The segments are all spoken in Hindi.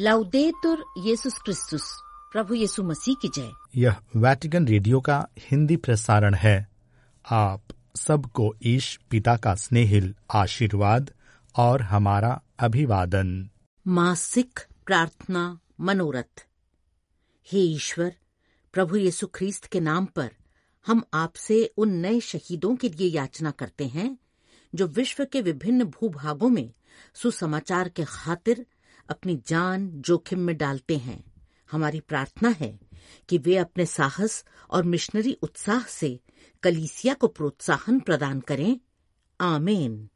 लाउदेतुर येसुस क्रिस्तुस प्रभु यीशु मसीह की जय यह वैटिकन रेडियो का हिंदी प्रसारण है। आप सबको ईश पिता का स्नेहिल आशीर्वाद और हमारा अभिवादन। मासिक प्रार्थना मनोरथ। हे ईश्वर प्रभु यीशु ख्रीस्त के नाम पर हम आपसे उन नए शहीदों के लिए याचना करते हैं जो विश्व के विभिन्न भूभागों में सुसमाचार के खातिर अपनी जान जोखिम में डालते हैं। हमारी प्रार्थना है कि वे अपने साहस और मिशनरी उत्साह से कलीसिया को प्रोत्साहन प्रदान करें। आमेन।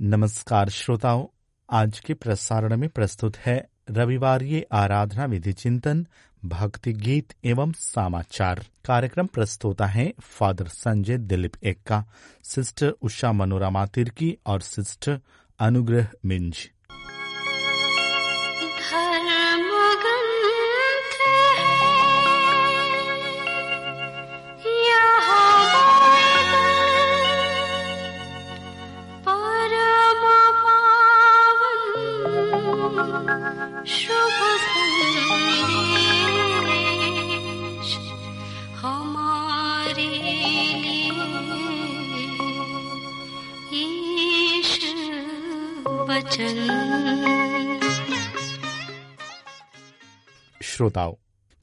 नमस्कार श्रोताओं, आज के प्रसारण में प्रस्तुत है रविवार आराधना विधि चिंतन भक्ति गीत एवं समाचार कार्यक्रम प्रस्तुता है फादर संजय दिलीप एक्का, सिस्टर उषा मनोरमा तिर्की और सिस्टर अनुग्रह मिंज। शुभ श्रोताओं,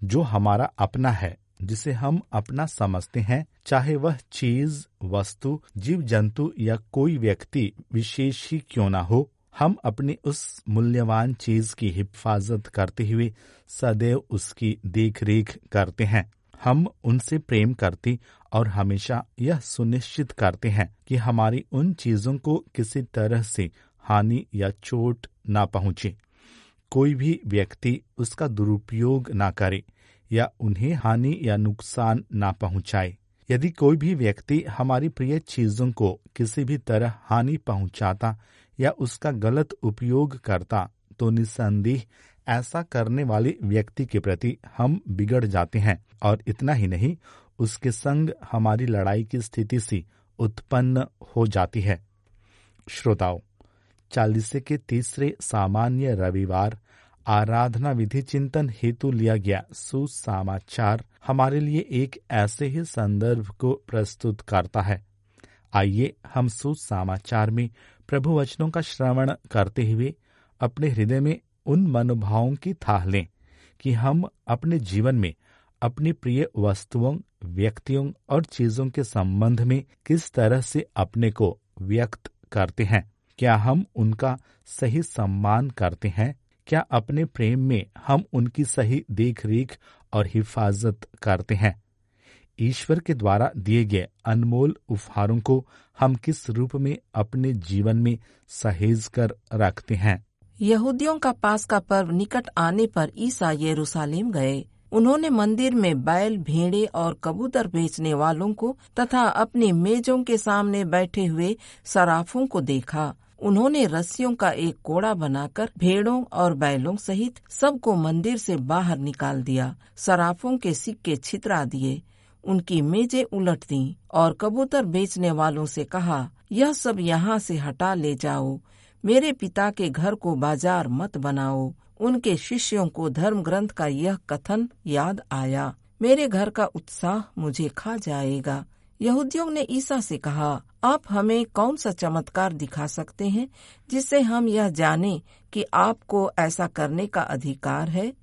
जो हमारा अपना है, जिसे हम अपना समझते हैं, चाहे वह चीज़, वस्तु जीव जंतु या कोई व्यक्ति विशेष ही क्यों ना हो, हम अपनी उस मूल्यवान चीज़ की हिफाजत करते हुए सदैव उसकी देखरेख करते हैं। हम उनसे प्रेम करते और हमेशा यह सुनिश्चित करते हैं कि हमारी उन चीज़ों को किसी तरह से हानि या चोट ना पहुँचे। कोई भी व्यक्ति उसका दुरुपयोग ना करे या उन्हें हानि या नुकसान ना पहुँचाए। यदि कोई भी व्यक्ति हमारी प्रिय चीज़ों को किसी भी तरह हानि पहुंचाता या उसका गलत उपयोग करता तो निसंदेह ऐसा करने वाले व्यक्ति के प्रति हम बिगड़ जाते हैं। और इतना ही नहीं, उसके संग हमारी लड़ाई की स्थिति सी उत्पन्न हो जाती है। श्रोताओं चालीसे के तीसरे सामान्य रविवार, आराधना विधि चिंतन हेतु लिया गया सुसमाचार हमारे लिए एक ऐसे ही संदर्भ को प्रस्तुत करता है। आइए हम सुसमाचार में प्रभु वचनों का श्रवण करते हुए अपने हृदय में उन मनोभावों की थाह लें कि हम अपने जीवन में अपनी प्रिय वस्तुओं, व्यक्तियों और चीज़ों के संबंध में किस तरह से अपने को व्यक्त करते हैं। क्या हम उनका सही सम्मान करते हैं? क्या अपने प्रेम में हम उनकी सही देख रेख और हिफाजत करते हैं? ईश्वर के द्वारा दिए गए अनमोल उपहारों को हम किस रूप में अपने जीवन में सहेज कर रखते हैं? यहूदियों का पास का पर्व निकट आने पर ईसा यरूशलेम गए। उन्होंने मंदिर में बैल, भेड़े और कबूतर बेचने वालों को तथा अपनी मेजों के सामने बैठे हुए सराफों को देखा। उन्होंने रस्सियों का एक कोड़ा बनाकर भेड़ों और बैलों सहित सबको मंदिर से बाहर निकाल दिया। सराफों के सिक्के छितरा दिए। उनकी मेजें उलट दी और कबूतर बेचने वालों से कहा, यह सब यहाँ से हटा ले जाओ। मेरे पिता के घर को बाज़ार मत बनाओ। उनके शिष्यों को धर्म ग्रंथ का यह कथन याद आया। मेरे घर का उत्साह मुझे खा जाएगा। यहूदियों ने ईसा से कहा, आप हमें कौन सा चमत्कार दिखा सकते हैं, जिससे हम यह जाने कि आपको ऐसा करने का अधिकार है?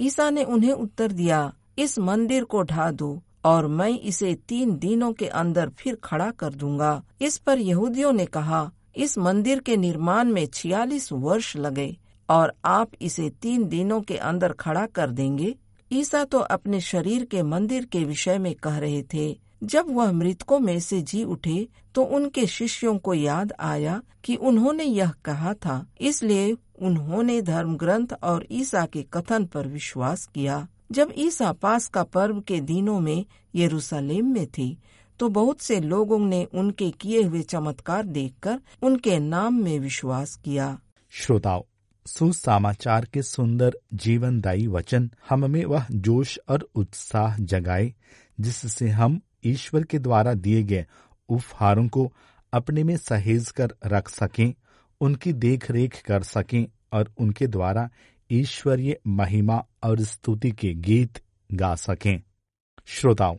ईसा ने उन्हें उत्तर दिया, इस मंदिर को ढा दो, और मैं इसे तीन दिनों के अंदर फिर खड़ा कर दूँगा। इस पर यहूदियों ने कहा, इस मंदिर के निर्माण में छियालीस वर्ष लगे, और आप इसे तीन दिनों के अंदर खड़ा कर देंगे? ईसा तो अपने शरीर के मंदिर के विषय में कह रहे थे जब वह मृतकों में से जी उठे तो उनके शिष्यों को याद आया कि उन्होंने यह कहा था। इसलिए उन्होंने धर्म ग्रंथ और ईसा के कथन पर विश्वास किया। जब ईसा पास का पर्व के दिनों में यरूशलेम में थे तो बहुत से लोगों ने उनके किए हुए चमत्कार देखकर उनके नाम में विश्वास किया। श्रोताओं, सुसमाचार के सुंदर जीवनदायी वचन हम में वह जोश और उत्साह जगाए, जिससे हम ईश्वर के द्वारा दिए गए उपहारों को अपने में सहेज कर रख सकें, उनकी देख रेख कर सकें और उनके द्वारा ईश्वरीय महिमा और स्तुति के गीत गा सकें। श्रोताओं,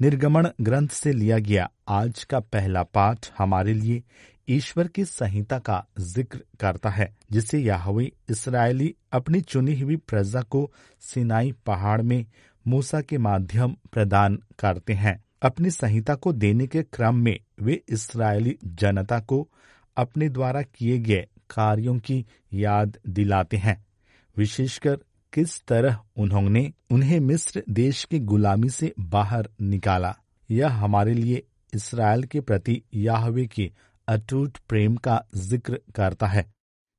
निर्गमन ग्रंथ से लिया गया आज का पहला पाठ हमारे लिए ईश्वर की संहिता का ज़िक्र करता है, जिसे याहवे इसराइली अपनी चुनी हुई प्रजा को सिनाई पहाड़ में मूसा के माध्यम प्रदान करते हैं। अपनी संहिता को देने के क्रम में वे इसराइली जनता को अपने द्वारा किए गए कार्यों की याद दिलाते हैं। विशेषकर किस तरह उन्होंने उन्हें मिस्र देश की गुलामी से बाहर निकाला, यह हमारे लिए इसराइल के प्रति याहवे के अटूट प्रेम का ज़िक्र करता है,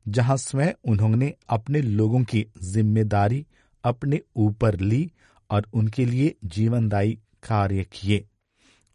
जहाँ स्वयं उन्होंने अपने लोगों की ज़िम्मेदारी अपने ऊपर ली और उनके लिए जीवनदायी कार्य किए।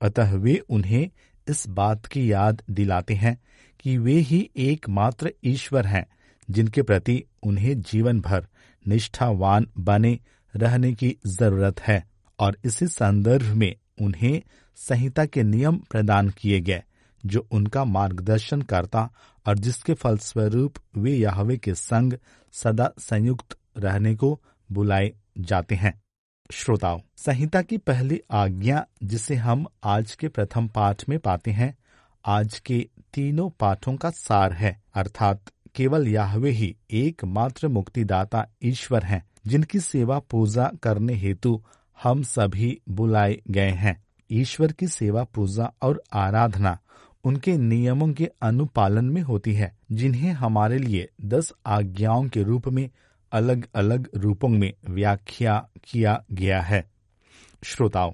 अतः वे उन्हें इस बात की याद दिलाते हैं कि वे ही एकमात्र ईश्वर हैं, जिनके प्रति उन्हें जीवन भर निष्ठावान बने रहने की ज़रूरत है और इसी संदर्भ में उन्हें संहिता के नियम प्रदान किए गए, जो उनका मार्गदर्शन करता और जिसके फलस्वरूप वे याहवे के संग सदा संयुक्त रहने को बुलाए जाते हैं। श्रोताओं, संहिता की पहली आज्ञा जिसे हम आज के प्रथम पाठ में पाते हैं, आज के तीनों पाठों का सार है। अर्थात केवल याहवे ही एकमात्र मुक्तिदाता ईश्वर हैं, जिनकी सेवा पूजा करने हेतु हम सभी बुलाए गए हैं। ईश्वर की सेवा पूजा और आराधना उनके नियमों के अनुपालन में होती है, जिन्हें हमारे लिए दस आज्ञाओं के रूप में अलग अलग रूपों में व्याख्या किया गया है। श्रोताओं,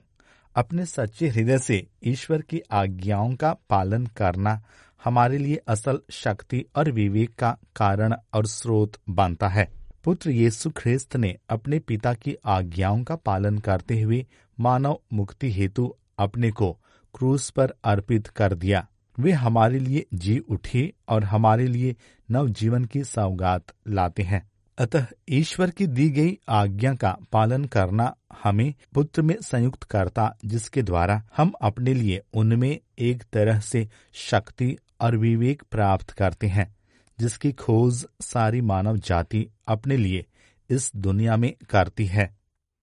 अपने सच्चे हृदय से ईश्वर की आज्ञाओं का पालन करना हमारे लिए असल शक्ति और विवेक का कारण और स्रोत बनता है। पुत्र यीशु ख्रिस्त ने अपने पिता की आज्ञाओं का पालन करते हुए मानव मुक्ति हेतु अपने को क्रूस पर अर्पित कर दिया। वे हमारे लिए जी उठे और हमारे लिए नव जीवन की सौगात लाते हैं। अतः ईश्वर की दी गई आज्ञा का पालन करना हमें पुत्र में संयुक्त करता, जिसके द्वारा हम अपने लिए उनमें एक तरह से शक्ति और विवेक प्राप्त करते हैं, जिसकी खोज सारी मानव जाति अपने लिए इस दुनिया में करती है।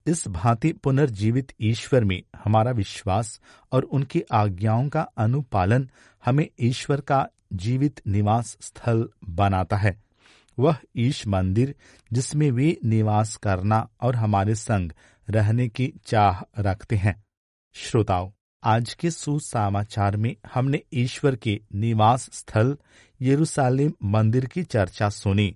इस भांति पुनर्जीवित ईश्वर में हमारा विश्वास और उनकी आज्ञाओं का अनुपालन हमें ईश्वर का जीवित निवास स्थल बनाता है। वह ईश मंदिर, जिसमें वे निवास करना और हमारे संग रहने की चाह रखते हैं। श्रोताओं, आज के सुसमाचार में हमने ईश्वर के निवास स्थल, यरूशलेम मंदिर की चर्चा सुनी,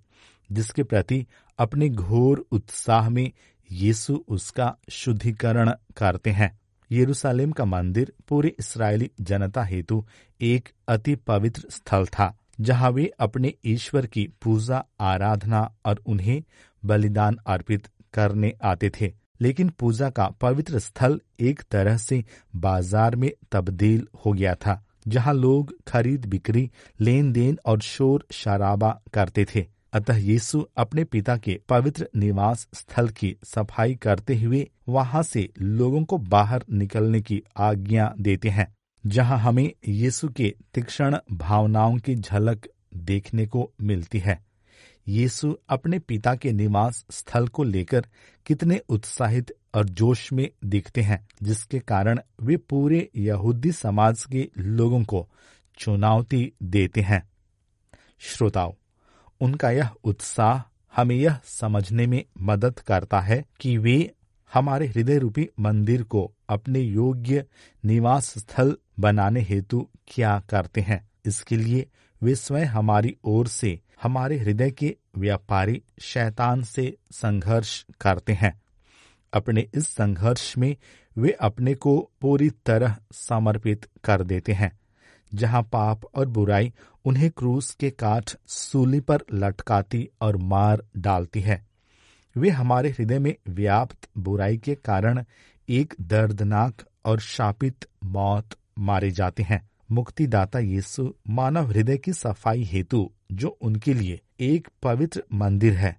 जिसके प्रति अपने घोर उत्साह में यीशु उसका शुद्धिकरण करते हैं। यरूशलेम का मंदिर पूरे इसराइली जनता हेतु एक अति पवित्र स्थल था। जहाँ वे अपने ईश्वर की पूजा, आराधना और उन्हें बलिदान अर्पित करने आते थे। लेकिन पूजा का पवित्र स्थल एक तरह से बाज़ार में तब्दील हो गया था, जहाँ लोग खरीद बिक्री लेन देन और शोर शराबा करते थे। अतः यीशु अपने पिता के पवित्र निवास स्थल की सफ़ाई करते हुए वहाँ से लोगों को बाहर निकलने की आज्ञा देते हैं। जहाँ हमें यीशु के तीक्ष्ण भावनाओं की झलक देखने को मिलती है। यीशु अपने पिता के निवास स्थल को लेकर कितने उत्साहित और जोश में दिखते हैं, जिसके कारण वे पूरे यहूदी समाज के लोगों को चुनौती देते हैं। श्रोताओं, उनका यह उत्साह हमें यह समझने में मदद करता है कि वे हमारे हृदय रूपी मंदिर को अपने योग्य निवास स्थल बनाने हेतु क्या करते हैं? इसके लिए वे स्वयं हमारी ओर से, हमारे हृदय के व्यापारी शैतान से संघर्ष करते हैं। अपने इस संघर्ष में वे अपने को पूरी तरह समर्पित कर देते हैं। जहाँ पाप और बुराई उन्हें क्रूस के काठ सूली पर लटकाती और मार डालती है। वे हमारे हृदय में व्याप्त बुराई के कारण एक दर्दनाक और शापित मौत मारे जाते हैं। मुक्तिदाता यीशु मानव हृदय की सफ़ाई हेतु, जो उनके लिए एक पवित्र मंदिर है,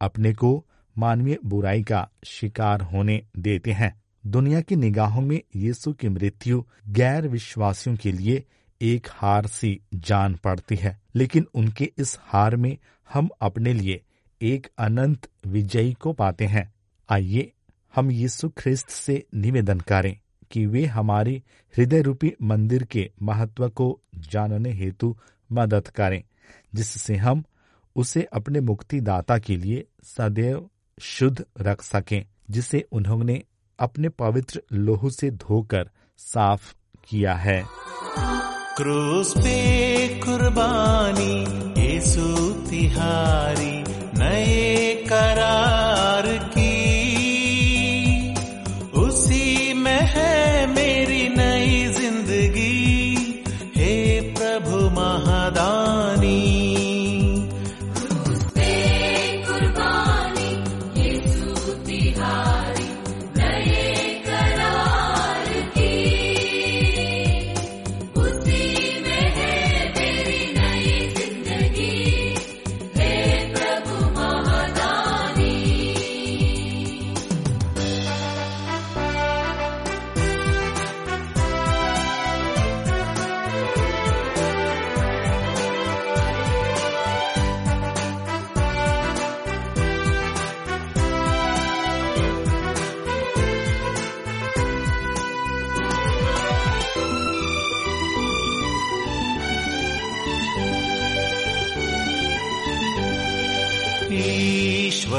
अपने को मानवीय बुराई का शिकार होने देते हैं। दुनिया की निगाहों में यीशु की मृत्यु गैर विश्वासियों के लिए एक हार सी जान पड़ती है, लेकिन उनके इस हार में हम अपने लिए एक अनंत विजयी को पाते हैं। आइए हम यीशु ख्रिस्त से निवेदन करें कि वे हमारे हृदय रूपी मंदिर के महत्व को जानने हेतु मदद करें, जिससे हम उसे अपने मुक्तिदाता के लिए सदैव शुद्ध रख सकें, जिसे उन्होंने अपने पवित्र लोहू से धोकर साफ़ किया है। क्रूस पे कुर्बानी तिहारी, नए करार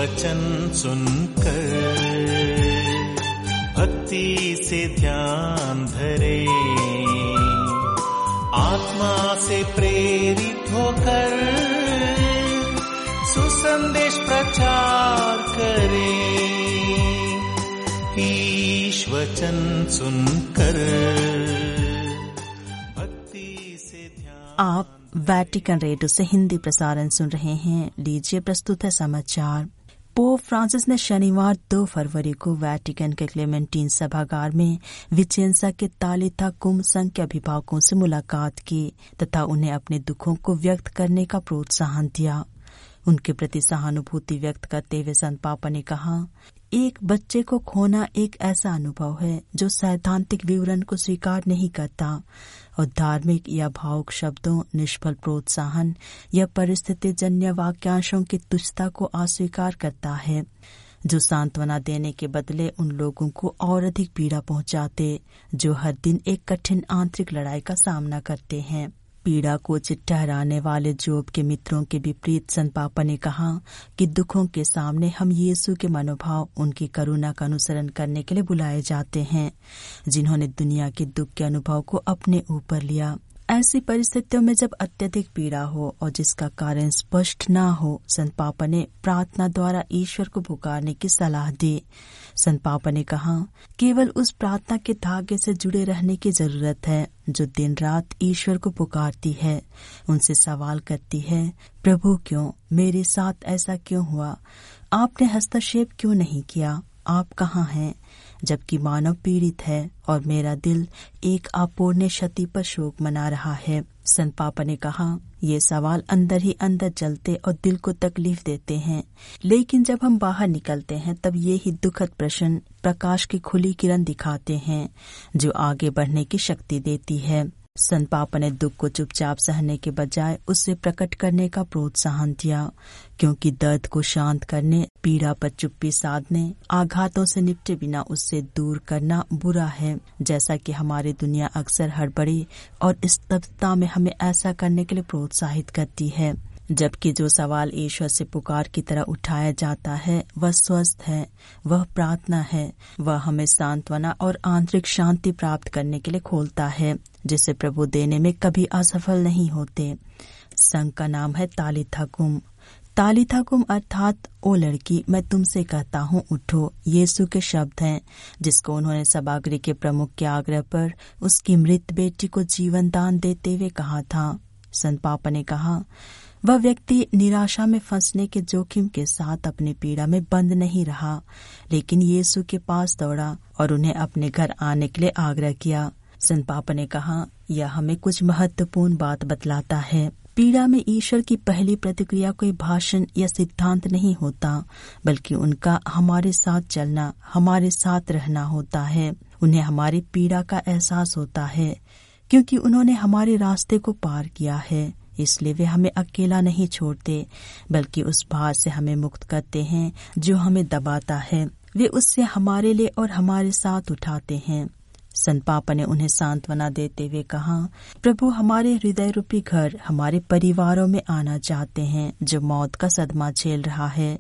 वचन सुनकर भक्ति से ध्यान धरे। आत्मा से प्रेरित होकर सुसंदेश प्रचार करे। ईश वचन सुनकर भक्ति से ध्यान आप वैटिकन रेडियो से हिंदी प्रसारण सुन रहे हैं। लीजिए प्रस्तुत है समाचार। पोप फ्रांसिस ने शनिवार 2 फरवरी को वैटिकन के क्लेमेंटीन सभागार में विचेंसा के तालिता कुंभ संघ के अभिभावकों से मुलाकात की तथा उन्हें अपने दुखों को व्यक्त करने का प्रोत्साहन दिया। उनके प्रति सहानुभूति व्यक्त करते हुए संत पापा ने कहा, एक बच्चे को खोना एक ऐसा अनुभव है जो सैद्धांतिक विवरण को स्वीकार नहीं करता। और धार्मिक या भावुक शब्दों, निष्फल प्रोत्साहन या परिस्थिति जन्य वाक्यांशों की तुच्छता को अस्वीकार करता है, जो सांत्वना देने के बदले उन लोगों को और अधिक पीड़ा पहुंचाते, जो हर दिन एक कठिन आंतरिक लड़ाई का सामना करते हैं। पीड़ा को ठहराने वाले जोब के मित्रों के विपरीत संत पापा ने कहा कि दुखों के सामने हम यीशु के मनोभाव, उनकी करुणा का अनुसरण करने के लिए बुलाए जाते हैं, जिन्होंने दुनिया के दुख के अनुभव को अपने ऊपर लिया। ऐसी परिस्थितियों में जब अत्यधिक पीड़ा हो और जिसका कारण स्पष्ट न हो, संत पापा ने प्रार्थना द्वारा ईश्वर को पुकारने की सलाह दी। संत पापा ने कहा, केवल उस प्रार्थना के धागे से जुड़े रहने की ज़रूरत है, जो दिन रात ईश्वर को पुकारती है। उनसे सवाल करती है, प्रभु क्यों? मेरे साथ ऐसा क्यों हुआ? आपने हस्तक्षेप क्यों नहीं किया? आप कहाँ हैं? जबकि मानव पीड़ित है और मेरा दिल एक अपूर्ण क्षति पर शोक मना रहा है। संत पापा ने कहा, ये सवाल अंदर ही अंदर चलते और दिल को तकलीफ़ देते हैं। लेकिन जब हम बाहर निकलते हैं, तब ये ही दुखद प्रश्न प्रकाश की खुली किरण दिखाते हैं, जो आगे बढ़ने की शक्ति देती है। संत ने दुख को चुपचाप सहने के बजाय उससे प्रकट करने का प्रोत्साहन दिया, क्योंकि दर्द को शांत करने, पीड़ा पर चुप्पी साधने, आघातों से निपटे बिना उससे दूर करना बुरा है। जैसा कि हमारी दुनिया अक्सर हड़बड़ी और स्तब्धता में हमें ऐसा करने के लिए प्रोत्साहित करती है, जबकि जो सवाल ईश्वर से पुकार की तरह उठाया जाता है, वह स्वस्थ है, वह प्रार्थना है, वह हमें सांत्वना और आंतरिक शांति प्राप्त करने के लिए खोलता है। जिसे प्रभु देने में कभी असफल नहीं होते। संघ का नाम है तालिथा कुम तालिथा कुम अर्थात, ओ लड़की, मैं तुमसे कहता हूँ, उठो। यीशु के शब्द हैं, जिसको उन्होंने सभागृह के प्रमुख के आग्रह पर उसकी मृत बेटी को जीवन दान देते हुए कहा था। संत पापा ने कहा, वह व्यक्ति निराशा में फंसने के जोखिम के साथ अपनी पीड़ा में बंद नहीं रहा, लेकिन यीशु के पास दौड़ा और उन्हें अपने घर आने के लिए आग्रह किया। संत पापा ने कहा, यह हमें कुछ महत्वपूर्ण बात बतलाता है। पीड़ा में ईश्वर की पहली प्रतिक्रिया कोई भाषण या सिद्धांत नहीं होता, बल्कि उनका हमारे साथ चलना, हमारे साथ रहना होता है। उन्हें हमारी पीड़ा का एहसास होता है, क्योंकि उन्होंने हमारे रास्ते को पार किया है। इसलिए वे हमें अकेला नहीं छोड़ते, बल्कि उस भार से हमें मुक्त करते हैं, जो हमें दबाता है। वे उससे हमारे लिए और हमारे साथ उठाते हैं। संत पापा ने उन्हें सांत्वना देते हुए कहा, प्रभु, हमारे हृदय रूपी घर हमारे परिवारों में आना चाहते हैं, जो मौत का सदमा झेल रहा है।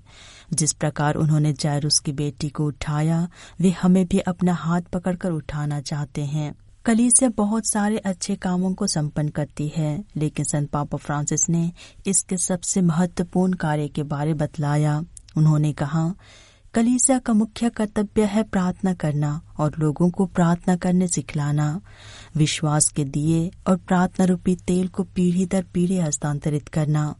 जिस प्रकार उन्होंने जैरुस की बेटी को उठाया, वे हमें भी अपना हाथ पकड़कर उठाना चाहते हैं। कलीसिया बहुत सारे अच्छे कामों को संपन्न करती है, लेकिन संत पापा फ्रांसिस ने इसके सबसे महत्वपूर्ण कार्य के बारे बतलाया। उन्होंने कहा कलीसिया का मुख्य कर्तव्य है प्रार्थना करना और लोगों को प्रार्थना करने सिखलाना। विश्वास के दिए और प्रार्थना रूपी तेल को पीढ़ी दर पीढ़ी हस्तांतरित करना।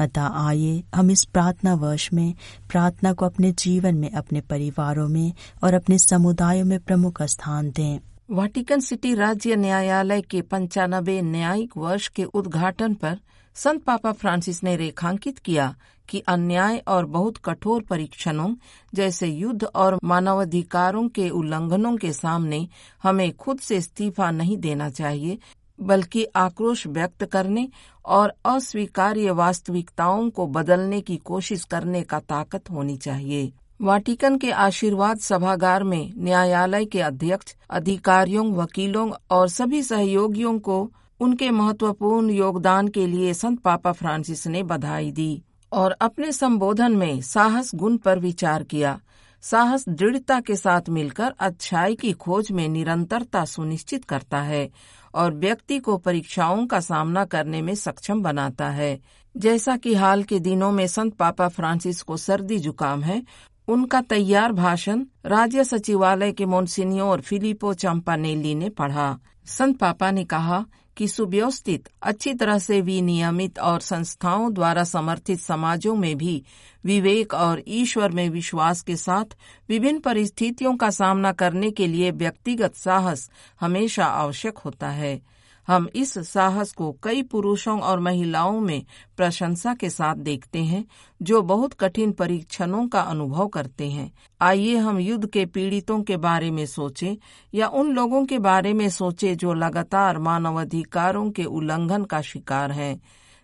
अतः आइए, हम इस प्रार्थना वर्ष में, प्रार्थना को अपने जीवन में, अपने परिवारों में और अपने समुदायों में प्रमुख स्थान दें। वाटिकन सिटी राज्य न्यायालय के पंचानबे न्यायिक वर्ष के उद्घाटन पर संत पापा फ्रांसिस ने रेखांकित किया कि अन्याय और बहुत कठोर परीक्षणों जैसे युद्ध और मानवाधिकारों के उल्लंघनों के सामने हमें खुद से इस्तीफा नहीं देना चाहिए, बल्कि आक्रोश व्यक्त करने और अस्वीकार्य वास्तविकताओं को बदलने की कोशिश करने का ताकत होनी चाहिए। वाटिकन के आशीर्वाद सभागार में न्यायालय के अध्यक्ष, अधिकारियों, वकीलों और सभी सहयोगियों को उनके महत्वपूर्ण योगदान के लिए संत पापा फ्रांसिस ने बधाई दी और अपने संबोधन में साहस गुण पर विचार किया। साहस दृढ़ता के साथ मिलकर अच्छाई की खोज में निरंतरता सुनिश्चित करता है और व्यक्ति को परीक्षाओं का सामना करने में सक्षम बनाता है। जैसा कि हाल के दिनों में संत पापा फ्रांसिस को सर्दी जुकाम है, उनका तैयार भाषण राज्य सचिवालय के मोन्सिनियोर फिलिपो चंपानेली ने पढ़ा। संत पापा ने कहा कि सुव्यवस्थित, अच्छी तरह से विनियमित और संस्थाओं द्वारा समर्थित समाजों में भी विवेक और ईश्वर में विश्वास के साथ विभिन्न परिस्थितियों का सामना करने के लिए व्यक्तिगत साहस हमेशा आवश्यक होता है। हम इस साहस को कई पुरुषों और महिलाओं में प्रशंसा के साथ देखते हैं, जो बहुत कठिन परीक्षणों का अनुभव करते हैं। आइए हम युद्ध के पीड़ितों के बारे में सोचें, या उन लोगों के बारे में सोचें जो लगातार मानवाधिकारों के उल्लंघन का शिकार हैं,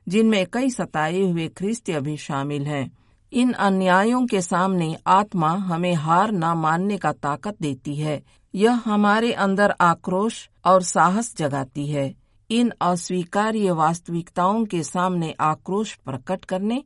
जिनमें कई सताए हुए ख्रिस्ती भी शामिल हैं। इन अन्यायों के सामने आत्मा हमें हार न मानने का ताकत देती है। यह हमारे अंदर आक्रोश और साहस जगाती है। इन अस्वीकार्य वास्तविकताओं के सामने आक्रोश प्रकट करने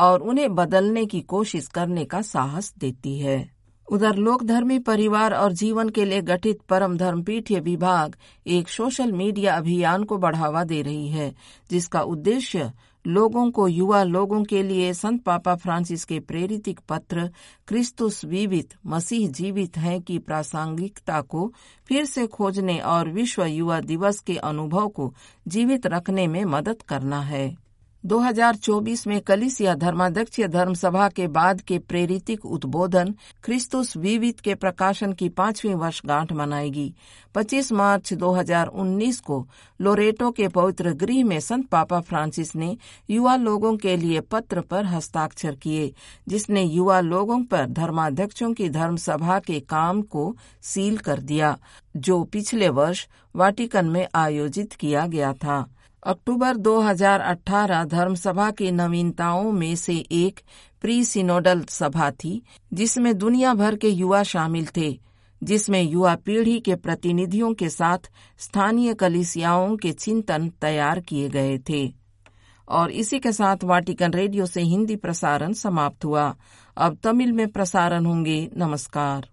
और उन्हें बदलने की कोशिश करने का साहस देती है। उधर लोक धर्मी परिवार और जीवन के लिए गठित परम धर्मपीठीय विभाग एक सोशल मीडिया अभियान को बढ़ावा दे रही है, जिसका उद्देश्य लोगों को, युवा लोगों के लिए संत पापा फ्रांसिस के प्रेरित पत्र, क्रिस्तुस विवित, मसीह जीवित है की प्रासंगिकता को फिर से खोजने और विश्व युवा दिवस के अनुभव को जीवित रखने में मदद करना है। 2024 में कलिस कलिसिया धर्माध्यक्षीय धर्म सभा के बाद के प्रेरितिक उद्बोधन क्रिस्तुस विविध के प्रकाशन की पांचवी वर्षगांठ मनाएगी। 25 मार्च 2019 को लोरेटो के पवित्र गृह में संत पापा फ्रांसिस ने युवा लोगों के लिए पत्र पर हस्ताक्षर किए, जिसने युवा लोगों पर धर्माध्यक्षों की धर्म सभा के काम को सील कर दिया, जो पिछले वर्ष वाटिकन में आयोजित किया गया था। अक्टूबर 2018 धर्म सभा की नवीनताओं में से एक प्री सिनोडल सभा थी, जिसमें दुनिया भर के युवा शामिल थे, जिसमें युवा पीढ़ी के प्रतिनिधियों के साथ स्थानीय कलिसियाओं के चिंतन तैयार किए गए थे। और इसी के साथ वाटिकन रेडियो से हिंदी प्रसारण समाप्त हुआ। अब तमिल में प्रसारण होंगे, नमस्कार।